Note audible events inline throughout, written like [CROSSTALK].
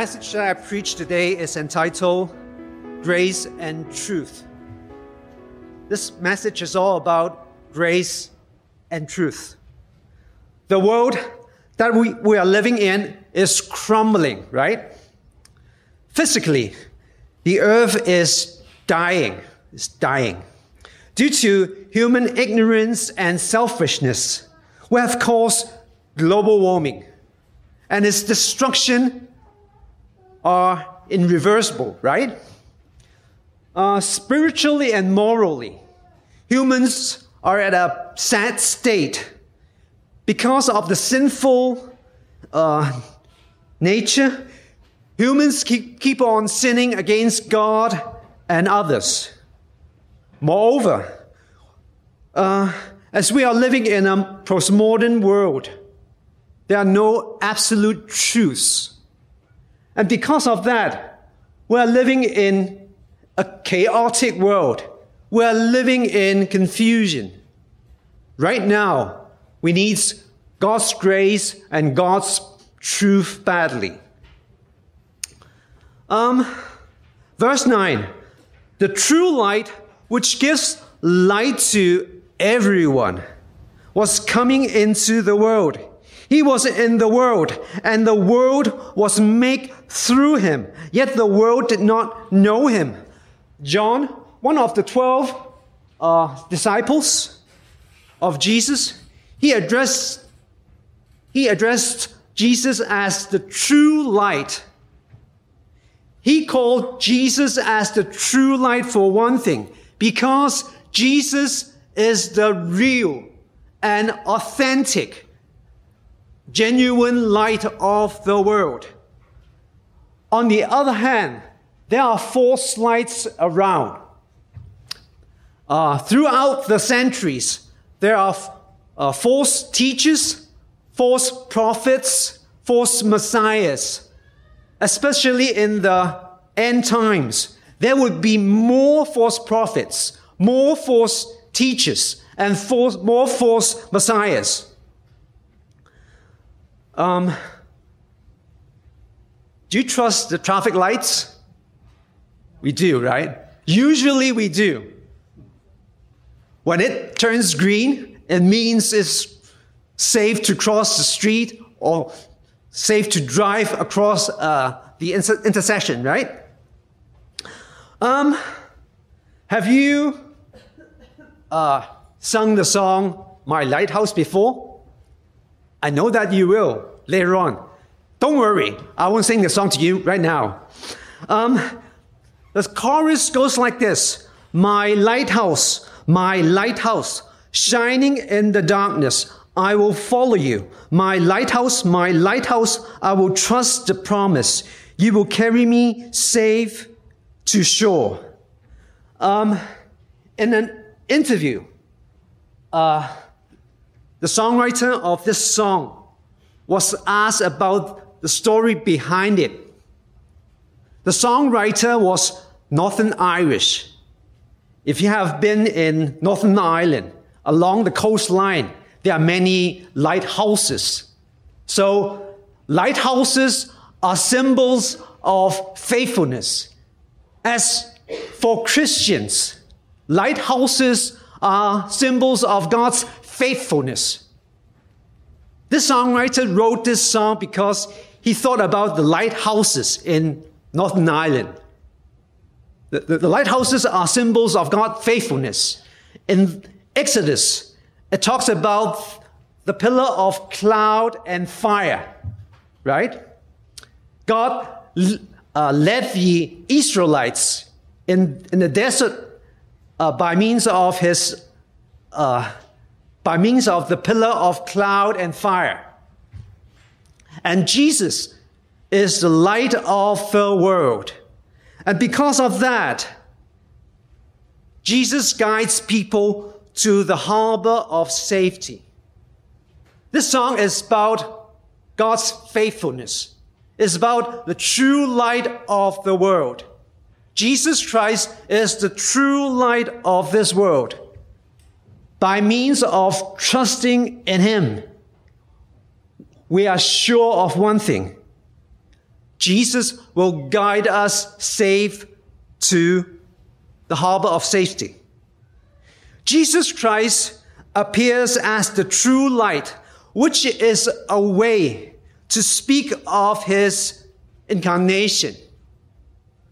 message that I preach today is entitled Grace and Truth. This message is all about grace and truth. The world that we, we are living in is crumbling, right? Physically, the earth is dying, is dying. Due to human ignorance and selfishness, we have caused global warming, and its destruction are irreversible, right? Uh, spiritually and morally, humans are at a sad state because of the sinful uh, nature. Humans keep, keep on sinning against God and others. Moreover, uh, as we are living in a postmodern world, there are no absolute truths. And because of that, we are living in a chaotic world. We are living in confusion. Right now, we need God's grace and God's truth badly. Um, verse 9 The true light, which gives light to everyone, was coming into the world. He was in the world, and the world was made through him, yet the world did not know him. John, one of the twelve uh, disciples of Jesus, he addressed, he addressed Jesus as the true light. He called Jesus as the true light for one thing, because Jesus is the real and authentic genuine light of the world. On the other hand, there are false lights around. Uh, throughout the centuries, there are uh, false teachers, false prophets, false messiahs. Especially in the end times, there would be more false prophets, more false teachers, and false, more false messiahs. Um, do you trust the traffic lights? We do, right? Usually we do. When it turns green, it means it's safe to cross the street or safe to drive across uh, the inter- intersection, right? Um, have you uh, sung the song My Lighthouse before? I know that you will later on. Don't worry, I won't sing the song to you right now. Um, the chorus goes like this My lighthouse, my lighthouse, shining in the darkness, I will follow you. My lighthouse, my lighthouse, I will trust the promise. You will carry me safe to shore. Um, in an interview, uh, the songwriter of this song was asked about the story behind it. The songwriter was Northern Irish. If you have been in Northern Ireland, along the coastline, there are many lighthouses. So, lighthouses are symbols of faithfulness. As for Christians, lighthouses are symbols of God's faithfulness. This songwriter wrote this song because he thought about the lighthouses in Northern Ireland. The, the, the lighthouses are symbols of God's faithfulness. In Exodus, it talks about the pillar of cloud and fire, right? God uh, led the Israelites in, in the desert uh, by means of his uh, by means of the pillar of cloud and fire. And Jesus is the light of the world. And because of that, Jesus guides people to the harbor of safety. This song is about God's faithfulness. It's about the true light of the world. Jesus Christ is the true light of this world by means of trusting in Him, we are sure of one thing Jesus will guide us safe to the harbor of safety. Jesus Christ appears as the true light, which is a way to speak of his incarnation.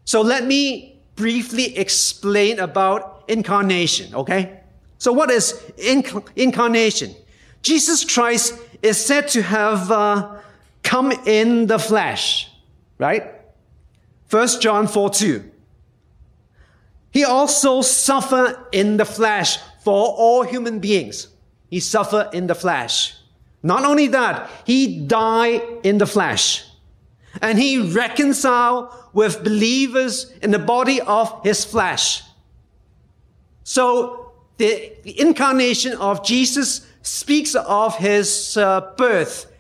So let me briefly explain about incarnation, okay? So what is inc- incarnation? Jesus Christ is said to have uh, come in the flesh, right? First John 4 2. He also suffered in the flesh for all human beings. He suffered in the flesh. Not only that, he died in the flesh. And he reconciled with believers in the body of his flesh. So the, incarnation of Jesus speaks of his uh, birth,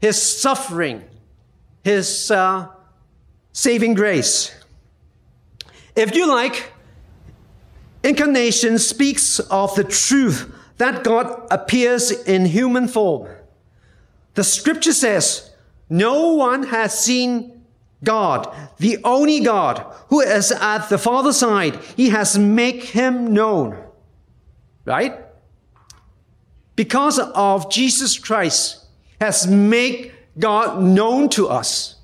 his suffering, his uh, saving grace. If you like, incarnation speaks of the truth that God appears in human form. The scripture says, no one has seen God, the only God who is at the Father's side. He has made him known. Right? Because of Jesus Christ has made God known to us.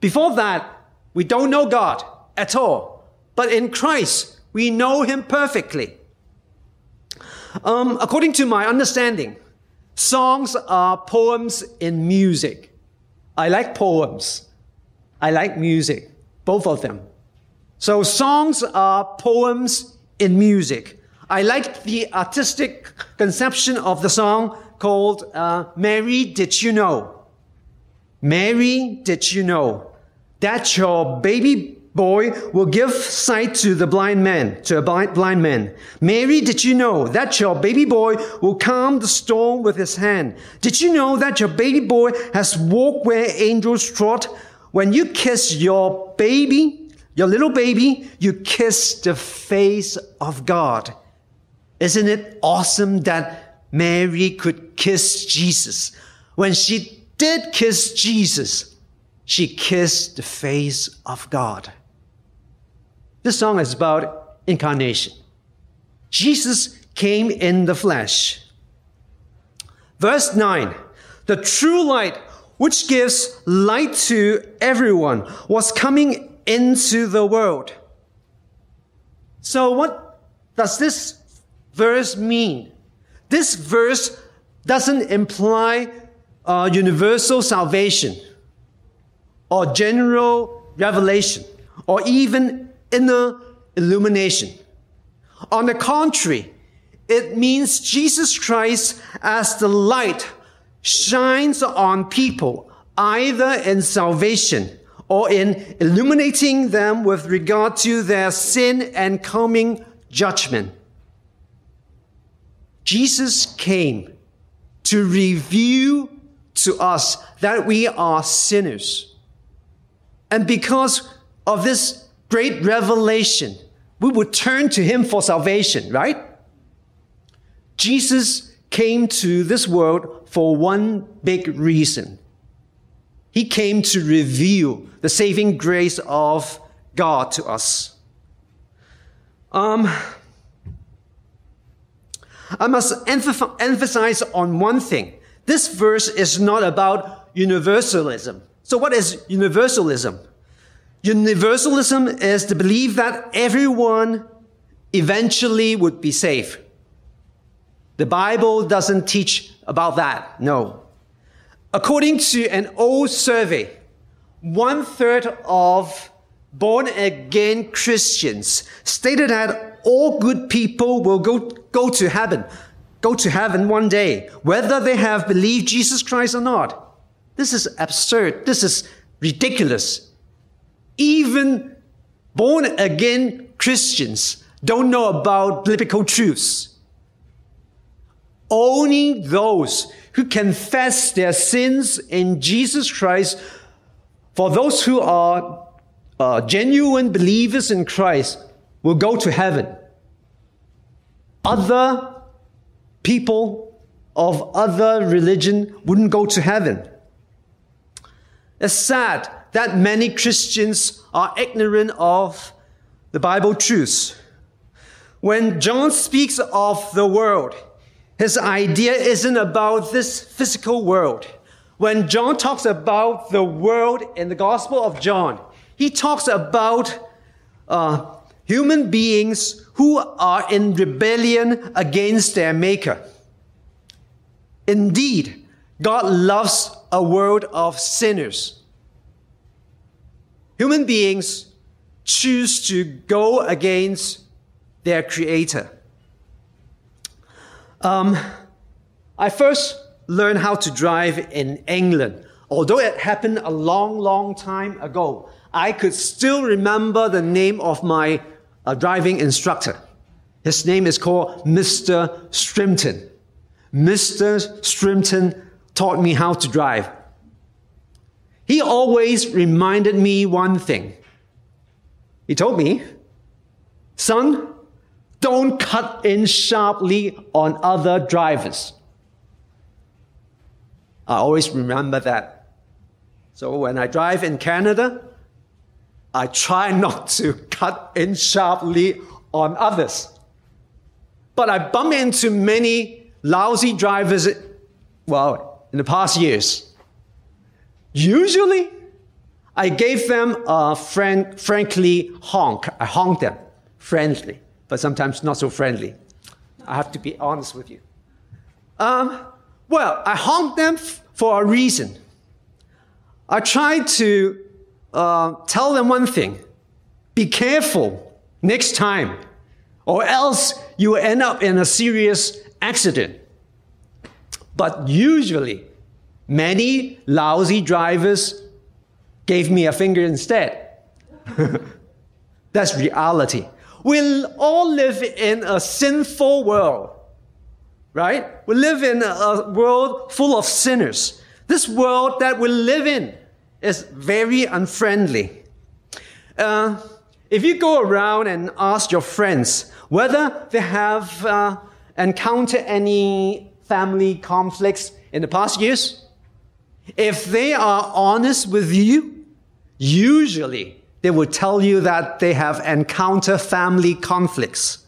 Before that, we don't know God at all. But in Christ, we know Him perfectly. Um, according to my understanding, songs are poems in music. I like poems. I like music, both of them. So songs are poems in music. I liked the artistic conception of the song called uh, Mary, Did You Know? Mary, did you know that your baby boy will give sight to the blind man, to a blind man? Mary, did you know that your baby boy will calm the storm with his hand? Did you know that your baby boy has walked where angels trod? When you kiss your baby, your little baby, you kiss the face of God. Isn't it awesome that Mary could kiss Jesus? When she did kiss Jesus, she kissed the face of God. This song is about incarnation. Jesus came in the flesh. Verse 9 The true light, which gives light to everyone, was coming into the world. So, what does this verse mean? This verse doesn't imply uh, universal salvation or general revelation or even inner illumination. On the contrary, it means Jesus Christ as the light shines on people either in salvation or in illuminating them with regard to their sin and coming judgment. Jesus came to reveal to us that we are sinners. And because of this great revelation, we would turn to him for salvation, right? Jesus came to this world for one big reason. He came to reveal the saving grace of God to us. Um, I must emphasize on one thing. This verse is not about universalism. So what is universalism? Universalism is the belief that everyone eventually would be saved. The Bible doesn't teach about that. No. According to an old survey, one third of born again Christians stated that all good people will go, go to heaven, go to heaven one day, whether they have believed Jesus Christ or not. This is absurd. This is ridiculous. Even born again Christians don't know about biblical truths. Only those who confess their sins in Jesus Christ, for those who are uh, genuine believers in Christ, will go to heaven. Other people of other religion wouldn't go to heaven. It's sad that many Christians are ignorant of the Bible truths. When John speaks of the world, his idea isn't about this physical world. When John talks about the world in the Gospel of John, he talks about uh, human beings who are in rebellion against their Maker. Indeed, God loves a world of sinners. Human beings choose to go against their Creator. Um, I first learned how to drive in England. Although it happened a long, long time ago, I could still remember the name of my uh, driving instructor. His name is called Mr. Strimton. Mr. Strimton taught me how to drive. He always reminded me one thing. He told me, son, don't cut in sharply on other drivers. I always remember that. So when I drive in Canada, I try not to cut in sharply on others. But I bump into many lousy drivers, well, in the past years. Usually, I gave them a friend, frankly honk. I honk them friendly, but sometimes not so friendly. I have to be honest with you. Um, well, I honk them f- for a reason. I try to uh, tell them one thing be careful next time, or else you will end up in a serious accident. But usually, many lousy drivers gave me a finger instead. [LAUGHS] That's reality. We all live in a sinful world right? We live in a world full of sinners. This world that we live in is very unfriendly. Uh, if you go around and ask your friends whether they have uh, encountered any family conflicts in the past years, if they are honest with you, usually they will tell you that they have encountered family conflicts.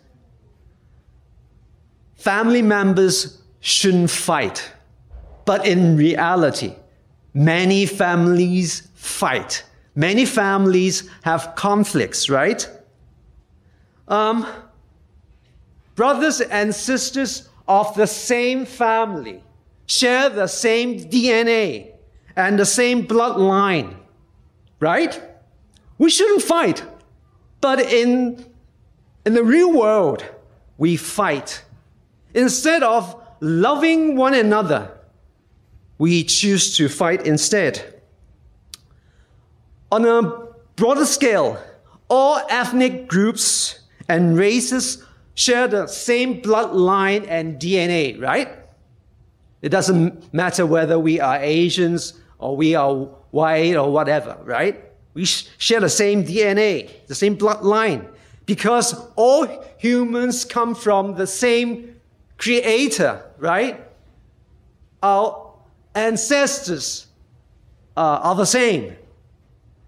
Family members shouldn't fight. But in reality, many families fight. Many families have conflicts, right? Um, brothers and sisters of the same family share the same DNA and the same bloodline, right? We shouldn't fight. But in, in the real world, we fight Instead of loving one another, we choose to fight instead. On a broader scale, all ethnic groups and races share the same bloodline and DNA, right? It doesn't matter whether we are Asians or we are white or whatever, right? We share the same DNA, the same bloodline, because all humans come from the same creator, right? Our ancestors uh, are the same.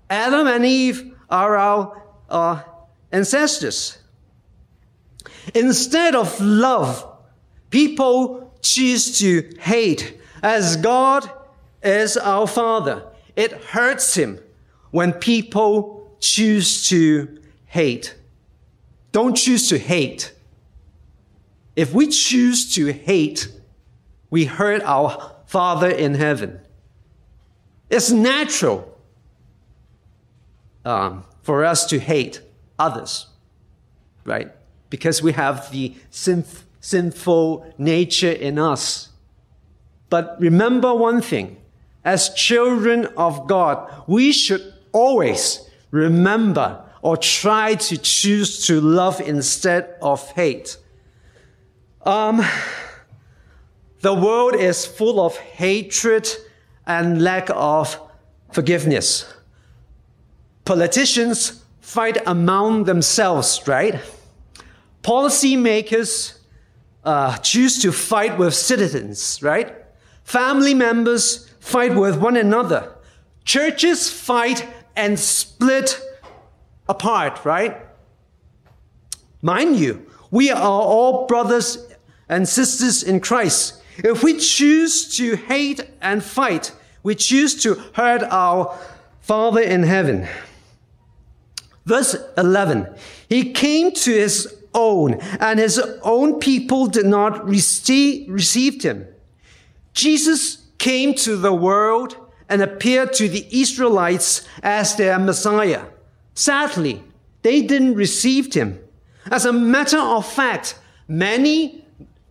Adam and Eve are our uh, ancestors. Instead of love, people choose to hate. As God is our Father, it hurts Him when people choose to hate. Don't choose to hate. If we choose to hate, we hurt our Father in heaven. It's natural um, for us to hate others, right? Because we have the sinf- sinful nature in us. But remember one thing as children of God, we should always remember or try to choose to love instead of hate. Um, the world is full of hatred and lack of forgiveness. Politicians fight among themselves, right? Policymakers uh, choose to fight with citizens, right? Family members fight with one another. churches fight and split apart, right? Mind you, we are all brothers and sisters in Christ. If we choose to hate and fight, we choose to hurt our Father in heaven. Verse 11 He came to his own, and his own people did not receive, him. Jesus came to the world and appeared to the Israelites as their Messiah. Sadly, they didn't receive him. As a matter of fact, many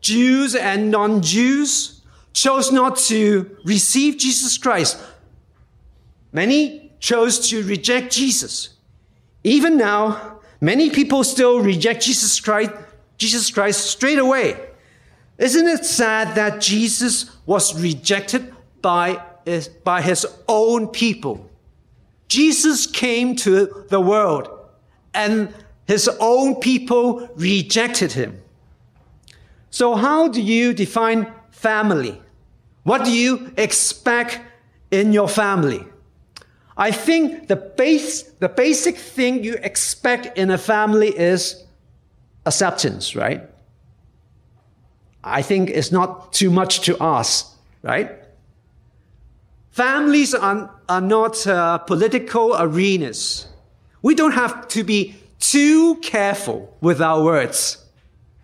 Jews and non-Jews chose not to receive Jesus Christ. Many chose to reject Jesus. Even now, many people still reject Jesus Christ, Jesus Christ straight away. Isn't it sad that Jesus was rejected by his, by his own people? Jesus came to the world and his own people rejected him. So how do you define family? What do you expect in your family? I think the base, the basic thing you expect in a family is acceptance, right? I think it's not too much to ask, right? Families are, are not uh, political arenas. We don't have to be too careful with our words.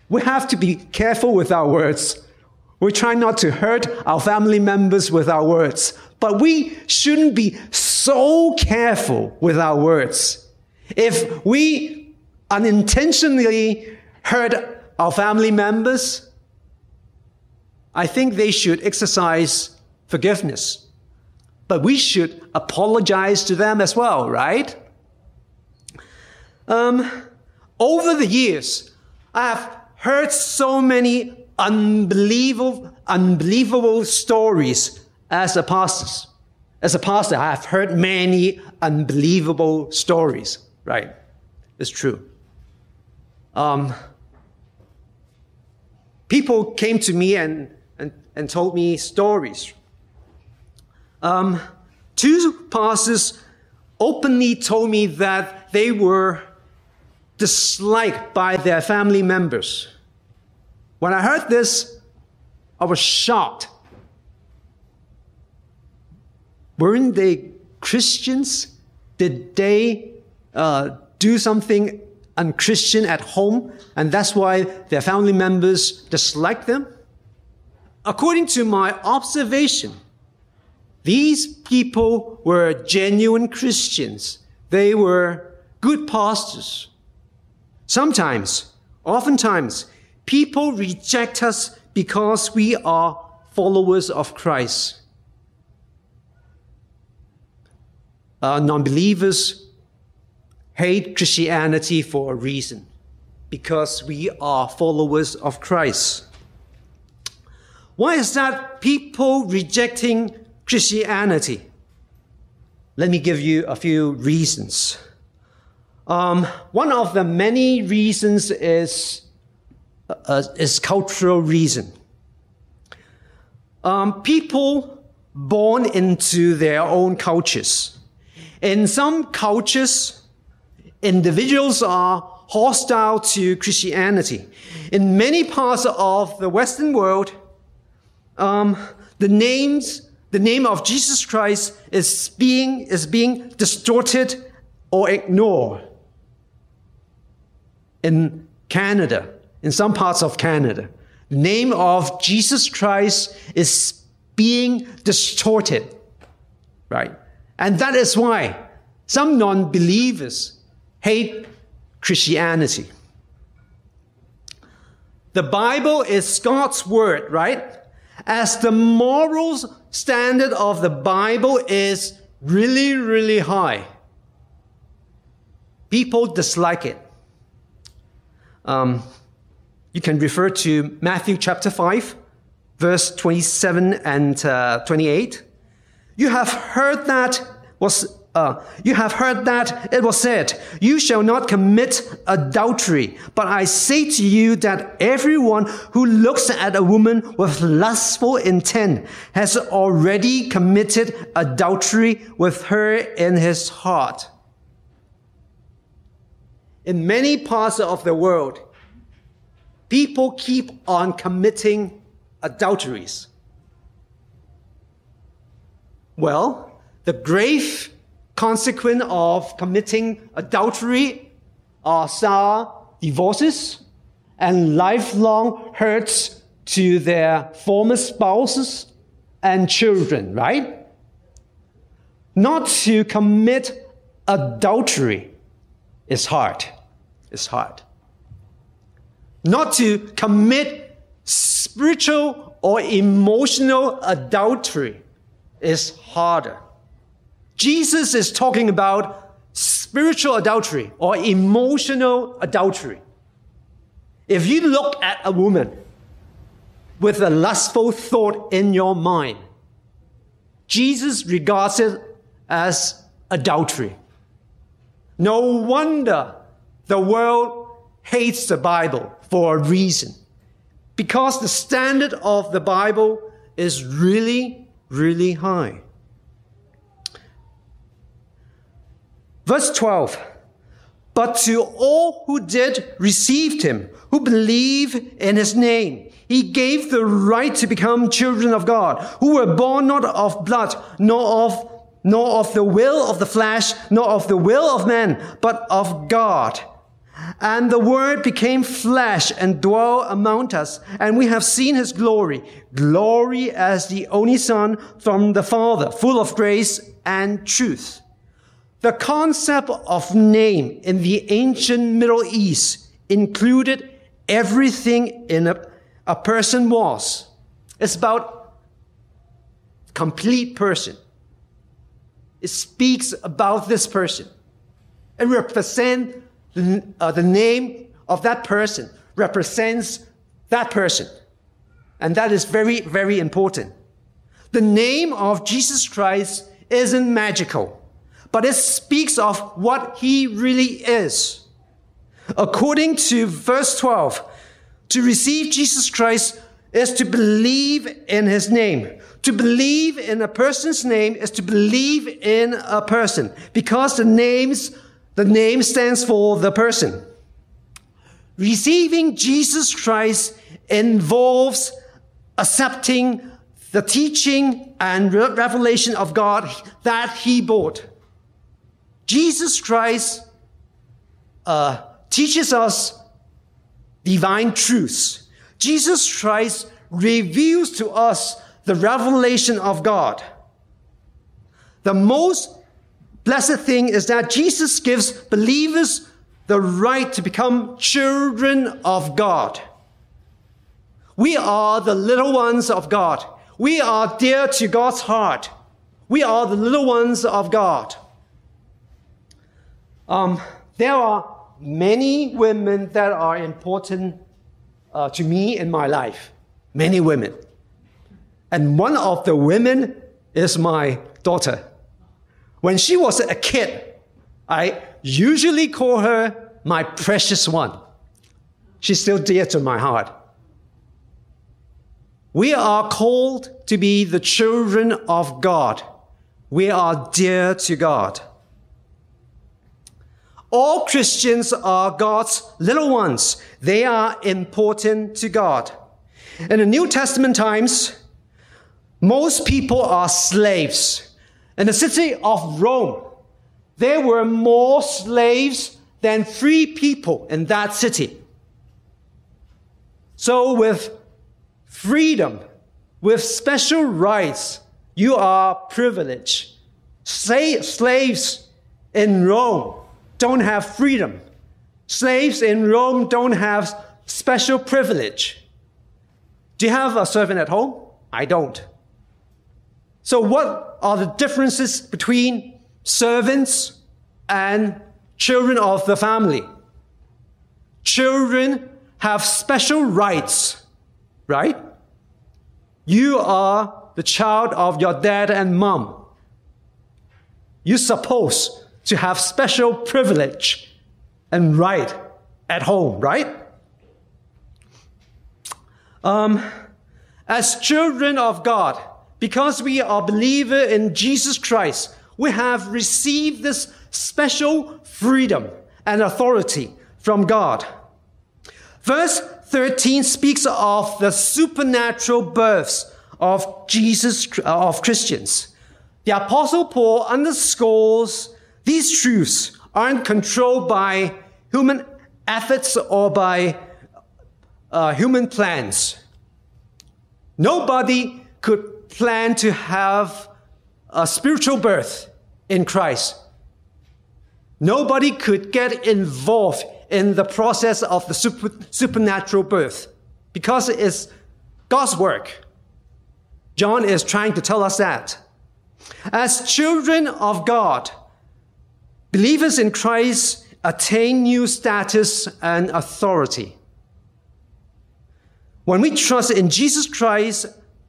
We have to be careful with our words. We try not to hurt our family members with our words, but we shouldn't be so careful with our words. If we unintentionally hurt our family members, I think they should exercise forgiveness. But we should apologize to them as well, right? Um, over the years, I have heard so many unbelievable, unbelievable stories as a pastor. As a pastor, I have heard many unbelievable stories, right? It's true. Um, people came to me and and, and told me stories. Um, two pastors openly told me that they were disliked by their family members. When I heard this, I was shocked. Weren't they Christians? Did they uh, do something unchristian at home, and that's why their family members dislike them? according to my observation, these people were genuine Christians. They were good pastors. Sometimes, oftentimes, people reject us because we are followers of Christ. Uh, non believers hate Christianity for a reason because we are followers of Christ. Why is that people rejecting Christianity? Let me give you a few reasons. Um, one of the many reasons is, uh, is cultural reason. Um, people born into their own cultures. In some cultures, individuals are hostile to Christianity. In many parts of the Western world, um, the names, the name of Jesus Christ is being, is being distorted or ignored. In Canada, in some parts of Canada, the name of Jesus Christ is being distorted, right? And that is why some non believers hate Christianity. The Bible is God's word, right? as the moral standard of the Bible is really, really high. People dislike it. Um, you can refer to Matthew chapter 5, verse 27 and uh, 28. You have heard that was uh, you have heard that it was said, You shall not commit adultery. But I say to you that everyone who looks at a woman with lustful intent has already committed adultery with her in his heart. In many parts of the world, people keep on committing adulteries. Well, the grave consequence of committing adultery are sour divorces and lifelong hurts to their former spouses and children, right? Not to commit adultery is hard. It's hard. Not to commit spiritual or emotional adultery is harder. Jesus is talking about spiritual adultery or emotional adultery. If you look at a woman with a lustful thought in your mind, Jesus regards it as adultery. No wonder the world hates the Bible for a reason. Because the standard of the Bible is really, really high. Verse 12. But to all who did received him, who believe in his name, he gave the right to become children of God, who were born not of blood, nor of, nor of the will of the flesh, nor of the will of man, but of God. And the word became flesh and dwelt among us, and we have seen his glory, glory as the only son from the Father, full of grace and truth. The concept of name in the ancient Middle East included everything in a, a person was. It's about complete person. It speaks about this person. It represents the, uh, the name of that person, represents that person. And that is very, very important. The name of Jesus Christ isn't magical but it speaks of what he really is. According to verse 12, to receive Jesus Christ is to believe in his name. To believe in a person's name is to believe in a person because the names, the name stands for the person. Receiving Jesus Christ involves accepting the teaching and revelation of God that he brought. Jesus Christ uh, teaches us divine truths. Jesus Christ reveals to us the revelation of God. The most blessed thing is that Jesus gives believers the right to become children of God. We are the little ones of God. We are dear to God's heart. We are the little ones of God. Um, there are many women that are important uh, to me in my life. Many women. And one of the women is my daughter. When she was a kid, I usually call her my precious one. She's still dear to my heart. We are called to be the children of God. We are dear to God. All Christians are God's little ones. They are important to God. In the New Testament times, most people are slaves. In the city of Rome, there were more slaves than free people in that city. So, with freedom, with special rights, you are privileged. Say, slaves in Rome don't have freedom. Slaves in Rome don't have special privilege. Do you have a servant at home? I don't. So, what are the differences between servants and children of the family? Children have special rights, right? You are the child of your dad and mom. you're supposed to have special privilege and right at home, right? Um, as children of God, because we are believer in Jesus Christ, we have received this special freedom and authority from God. Verse 13 speaks of the supernatural births of Jesus, of Christians. The apostle Paul underscores these truths aren't controlled by human efforts or by uh, human plans. Nobody could plan to have a spiritual birth in Christ. Nobody could get involved in the process of the super, supernatural birth because it is God's work. John is trying to tell us that. As children of God, believers in Christ attain new status and authority. When we trust in Jesus Christ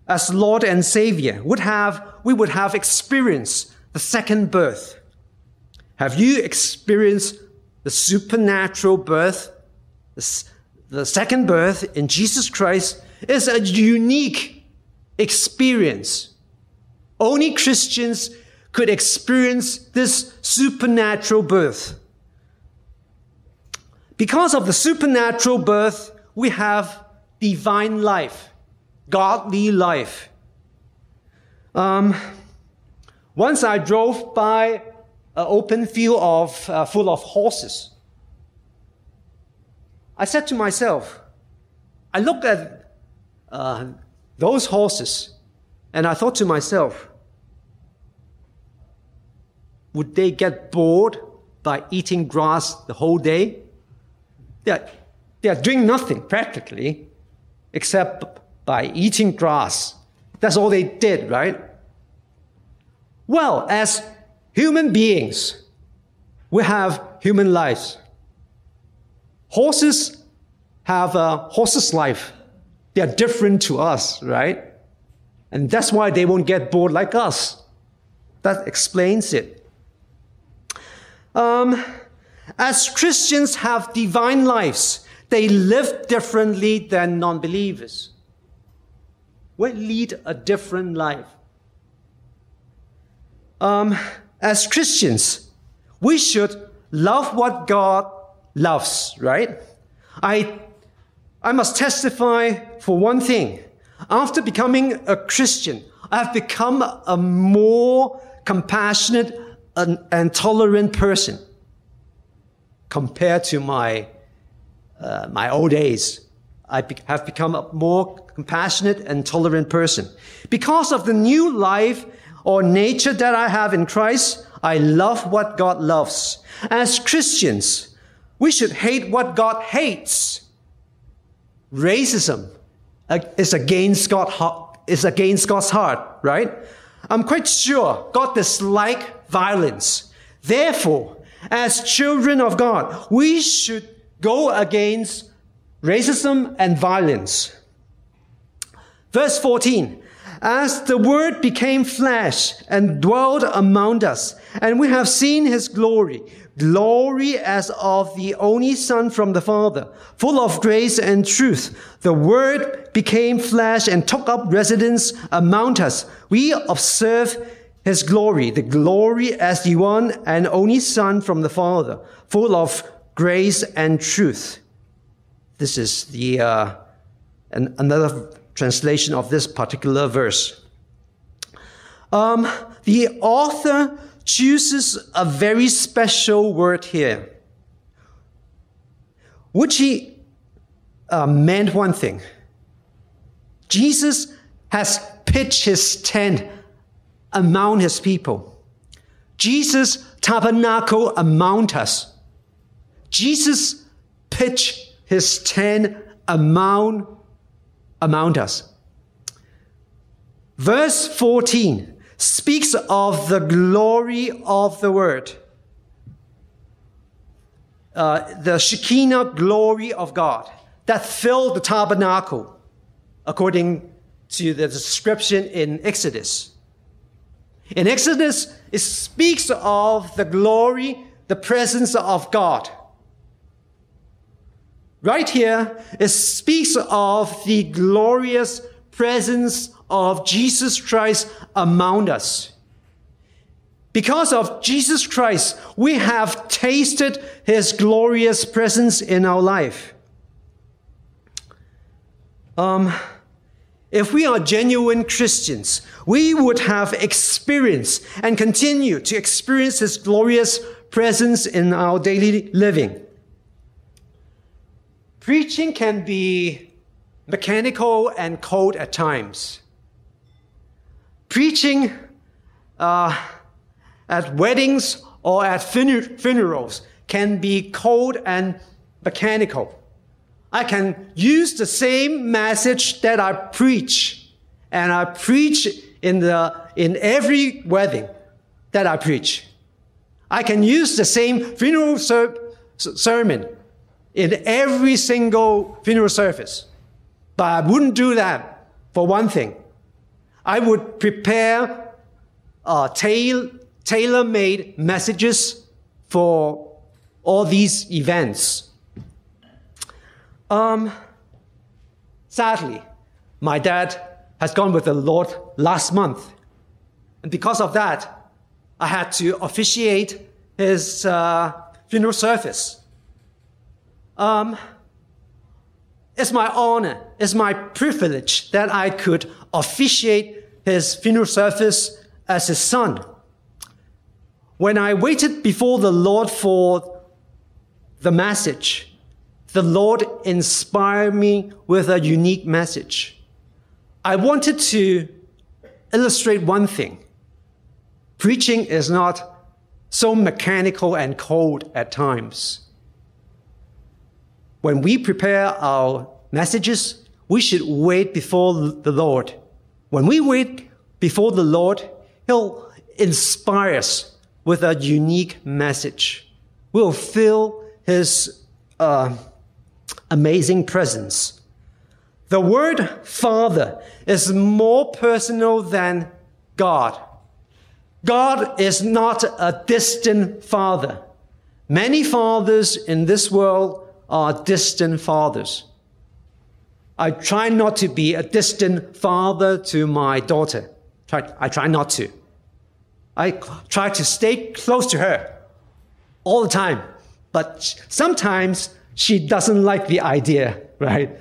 as Lord and Savior, would have, we would have experienced the second birth. Have you experienced the supernatural birth? The second birth in Jesus Christ is a unique experience. Only Christians could experience this supernatural birth. Because of the supernatural birth, we have divine life, godly life. Um, once I drove by an open field of, uh, full of horses. I said to myself, I looked at uh, those horses and I thought to myself, would they get bored by eating grass the whole day? They're, they're doing nothing practically except by eating grass. That's all they did, right? Well, as human beings, we have human lives. Horses have a horse's life. They are different to us, right? And that's why they won't get bored like us. That explains it. Um, as Christians have divine lives, they live differently than non believers. We lead a different life. Um, as Christians, we should love what God loves, right? I, I must testify for one thing. After becoming a Christian, I have become a more compassionate and, and tolerant person compared to my uh, my old days. I have become a more compassionate and tolerant person. Because of the new life or nature that I have in Christ, I love what God loves. As Christians, we should hate what God hates. Racism is against, God, is against God's heart, right? I'm quite sure God dislikes violence. Therefore, as children of God, we should go against racism and violence. Verse 14. As the word became flesh and dwelled among us, and we have seen his glory, glory as of the only son from the father, full of grace and truth. The word became flesh and took up residence among us. We observe his glory, the glory as the one and only son from the father, full of grace and truth. This is the uh, an, another translation of this particular verse. Um, the author chooses a very special word here, which he uh, meant one thing. Jesus has pitched his tent among his people. Jesus tabernacle among us. Jesus pitched his tent among, among us. Verse 14 speaks of the glory of the word. Uh, the Shekinah glory of God that filled the tabernacle, according to the description in Exodus. In Exodus, it speaks of the glory, the presence of God. Right here, it speaks of the glorious presence of Jesus Christ among us. Because of Jesus Christ, we have tasted his glorious presence in our life. Um, if we are genuine Christians, we would have experienced and continue to experience His glorious presence in our daily living. Preaching can be mechanical and cold at times. Preaching uh, at weddings or at funerals can be cold and mechanical. I can use the same message that I preach, and I preach in the in every wedding that I preach. I can use the same funeral ser- sermon in every single funeral service, but I wouldn't do that for one thing. I would prepare uh, tail- tailor-made messages for all these events. Um, sadly, my dad has gone with the Lord last month. And because of that, I had to officiate his uh, funeral service. Um, it's my honor, it's my privilege that I could officiate his funeral service as his son. When I waited before the Lord for the message, the Lord inspired me with a unique message. I wanted to illustrate one thing. Preaching is not so mechanical and cold at times. When we prepare our messages, we should wait before the Lord. When we wait before the Lord, He'll inspire us with a unique message. We'll feel His uh, amazing presence. The word Father is more personal than God. God is not a distant father. Many fathers in this world are distant fathers. I try not to be a distant father to my daughter. I try not to. I try to stay close to her all the time. But sometimes she doesn't like the idea, right?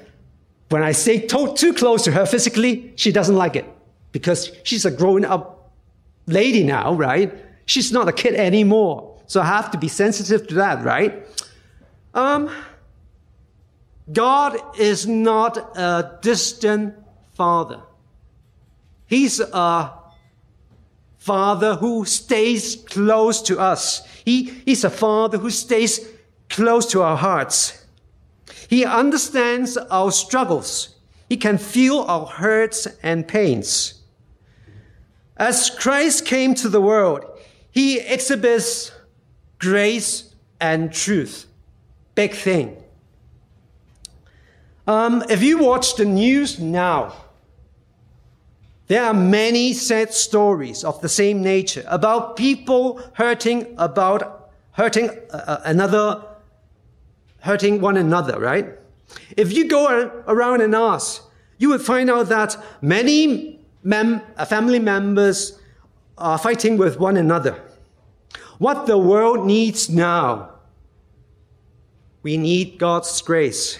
When I say too close to her physically, she doesn't like it because she's a grown up lady now, right? She's not a kid anymore. So I have to be sensitive to that, right? Um, God is not a distant father. He's a father who stays close to us. He, he's a father who stays close to our hearts. He understands our struggles. He can feel our hurts and pains. As Christ came to the world, he exhibits grace and truth. Big thing. Um, if you watch the news now, there are many sad stories of the same nature about people hurting about hurting uh, uh another hurting one another, right? If you go around and ask, you would find out that many mem- family members are fighting with one another. What the world needs now, we need God's grace.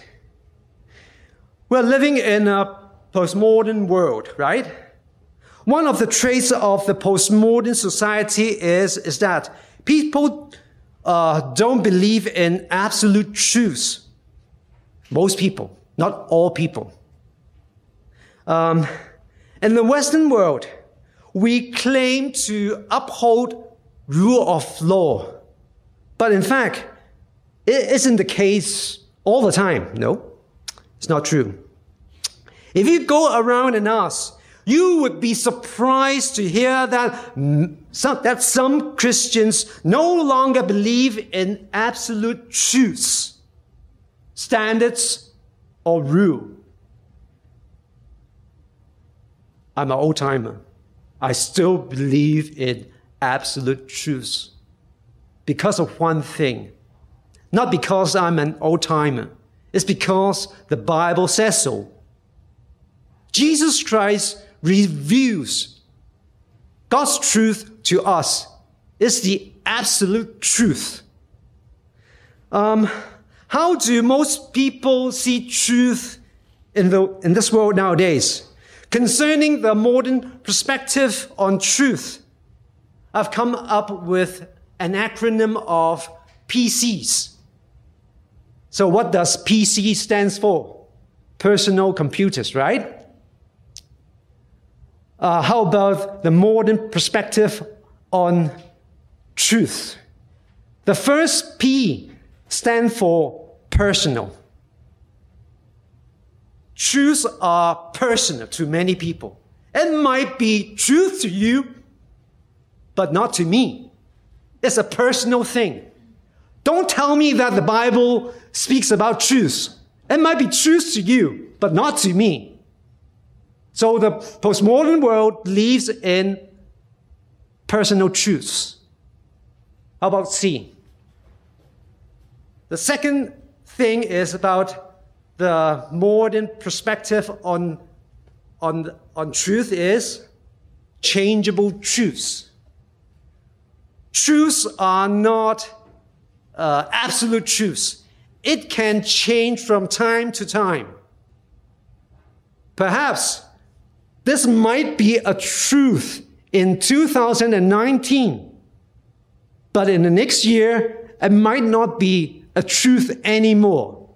We're living in a postmodern world, right? One of the traits of the postmodern society is, is that people uh, don't believe in absolute truths. Most people, not all people. Um, in the Western world, we claim to uphold rule of law. But in fact, it isn't the case all the time. No, it's not true. If you go around and ask, you would be surprised to hear that some, that some Christians no longer believe in absolute truths, standards, or rule. I'm an old timer. I still believe in absolute truths because of one thing. Not because I'm an old timer, it's because the Bible says so. Jesus Christ reveals God's truth to us. It's the absolute truth. Um, how do most people see truth in, the, in this world nowadays? Concerning the modern perspective on truth, I've come up with an acronym of PCs. So what does PC stands for? Personal computers, right? Uh, how about the modern perspective on truth? The first P stands for personal. Truths are personal to many people. It might be truth to you, but not to me. It's a personal thing. Don't tell me that the Bible speaks about truth. It might be truth to you, but not to me. So the postmodern world believes in personal truths. How about C? The second thing is about the modern perspective on, on, on truth is changeable truths. Truths are not uh, absolute truths. It can change from time to time. Perhaps this might be a truth in 2019, but in the next year, it might not be a truth anymore.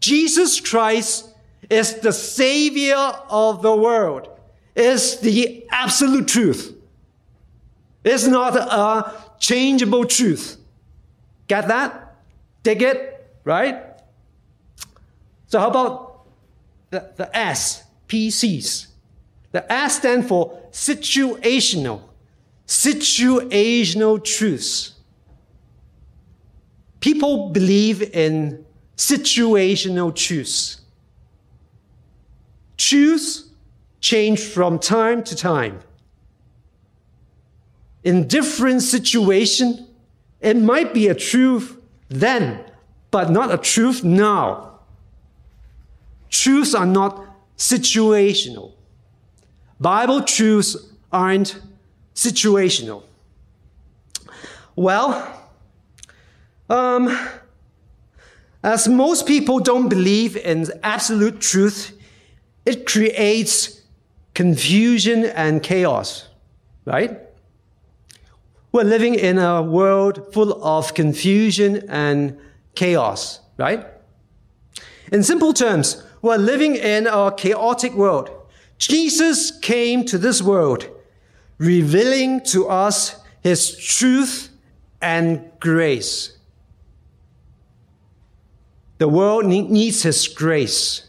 Jesus Christ is the Savior of the world, is the absolute truth. It's not a changeable truth. Get that? Dig it? Right? So how about the, the S, PCs? The S stand for situational. Situational truths. People believe in situational truths. Truths change from time to time in different situation, it might be a truth then, but not a truth now. Truths are not situational. Bible truths aren't situational. Well, um, as most people don't believe in absolute truth, it creates confusion and chaos, right? We're living in a world full of confusion and chaos, right? In simple terms, we're living in a chaotic world. Jesus came to this world, revealing to us his truth and grace. The world needs his grace.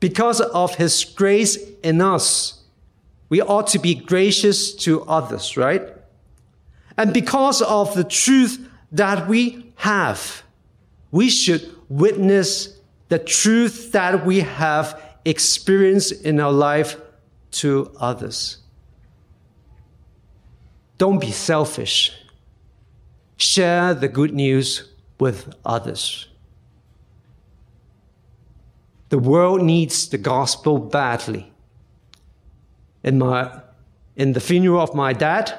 Because of his grace in us, we ought to be gracious to others, right? And because of the truth that we have, we should witness the truth that we have experienced in our life to others. Don't be selfish. Share the good news with others. The world needs the gospel badly in my in the funeral of my dad,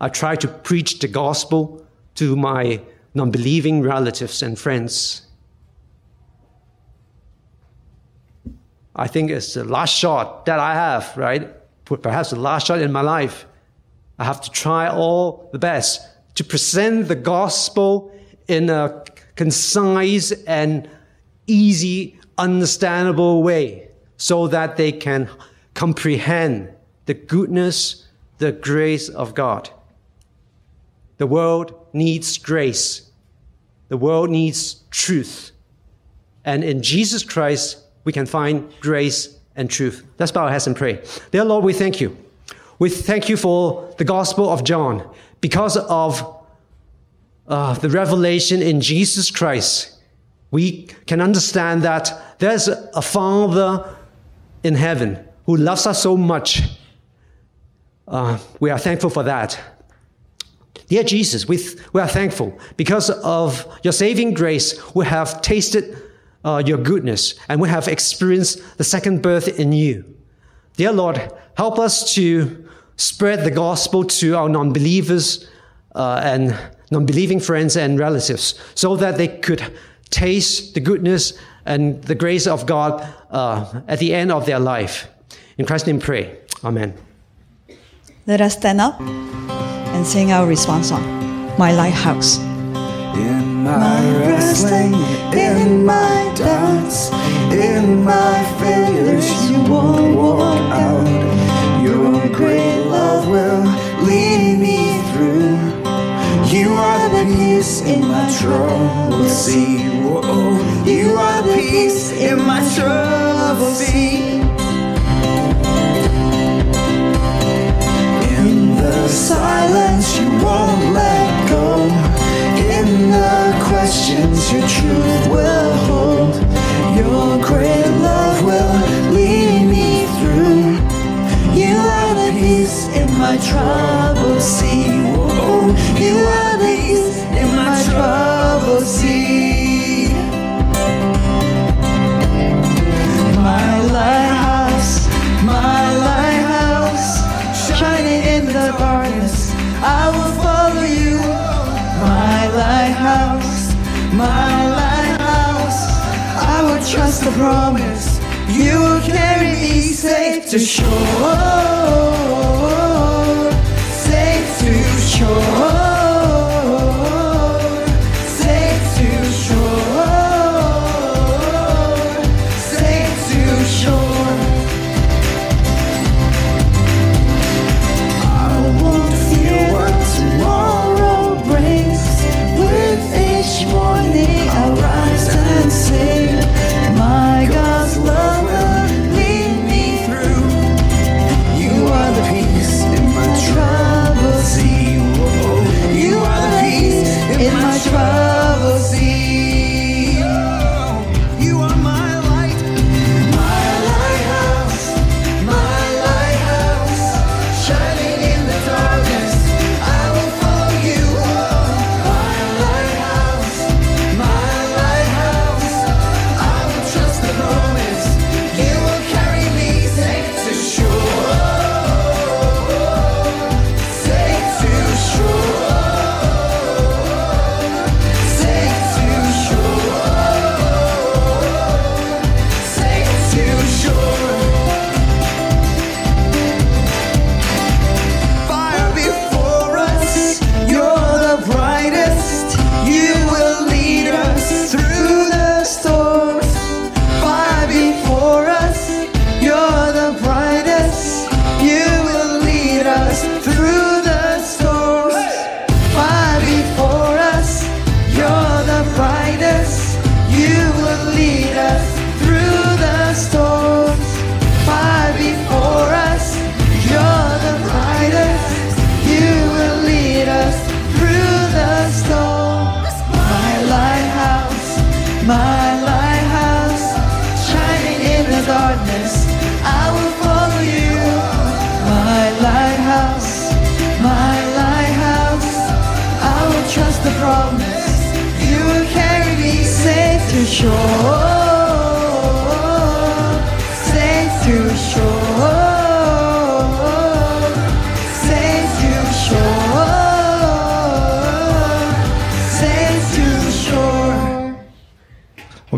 I tried to preach the gospel to my non-believing relatives and friends. I think it's the last shot that I have, right? Perhaps the last shot in my life. I have to try all the best to present the gospel in a concise and easy, understandable way so that they can comprehend the goodness, the grace of God. The world needs grace. The world needs truth. And in Jesus Christ, we can find grace and truth. Let's bow our heads and pray. Dear Lord, we thank you. We thank you for the Gospel of John. Because of uh, the revelation in Jesus Christ, we can understand that there's a Father in heaven who loves us so much. Uh, we are thankful for that. Dear Jesus, we, we are thankful because of your saving grace. We have tasted uh, your goodness and we have experienced the second birth in you. Dear Lord, help us to spread the gospel to our non believers uh, and non believing friends and relatives so that they could taste the goodness and the grace of God uh, at the end of their life. In Christ's name, pray. Amen. Let us stand up and sing our response song, My Lighthouse. In my wrestling, in my doubts, in my failures, you won't walk out. Your great love will lead me through. You are the peace in my troubled sea. Whoa. You are the peace in my troubled sea. Silence, you won't let go. In the questions, your truth will hold. Your great love will lead me through. You are the peace in my troubled sea. Whoa. You are the peace in my troubled sea. Lighthouse, my lighthouse, I will trust the promise. You will carry me safe to shore, safe to shore,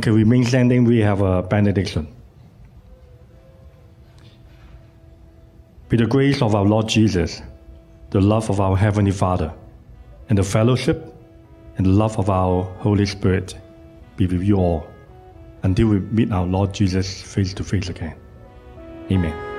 Okay, we remain standing. We have a benediction. With the grace of our Lord Jesus, the love of our Heavenly Father, and the fellowship and the love of our Holy Spirit be with you all until we meet our Lord Jesus face to face again. Amen.